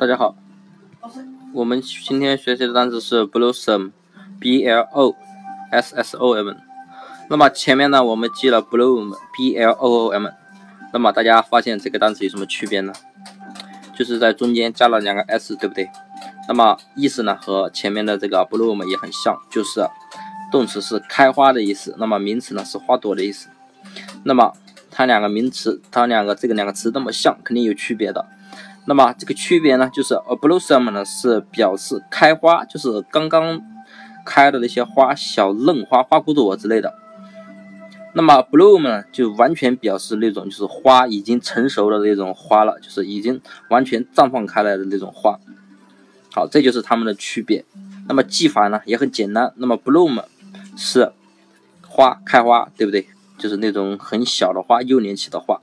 大家好，我们今天学习的单词是 blossom，b l o s s o m。那么前面呢，我们记了 bloom，b l o o m。那么大家发现这个单词有什么区别呢？就是在中间加了两个 s，对不对？那么意思呢和前面的这个 bloom 也很像，就是动词是开花的意思，那么名词呢是花朵的意思。那么它两个名词，它两个这个两个词那么像，肯定有区别的。那么这个区别呢，就是 a blossom 呢是表示开花，就是刚刚开的那些花，小嫩花、花骨朵之类的。那么 bloom 呢，就完全表示那种就是花已经成熟的那种花了，就是已经完全绽放开来的那种花。好，这就是它们的区别。那么技法呢也很简单。那么 bloom 是花开花，对不对？就是那种很小的花，幼年期的花。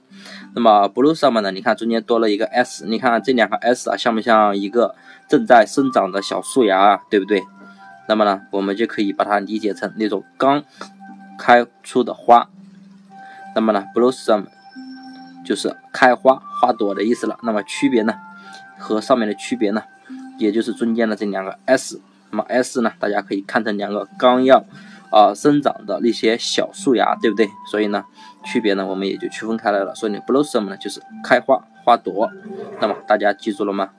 那么 blossom 呢？你看中间多了一个 s，你看这两个 s 啊，像不像一个正在生长的小树芽啊？对不对？那么呢，我们就可以把它理解成那种刚开出的花。那么呢，blossom 就是开花、花朵的意思了。那么区别呢，和上面的区别呢，也就是中间的这两个 s。那么 s 呢，大家可以看成两个刚要。啊，生长的那些小树芽，对不对？所以呢，区别呢，我们也就区分开来了。所以呢，blossom 呢就是开花花朵。那么大家记住了吗？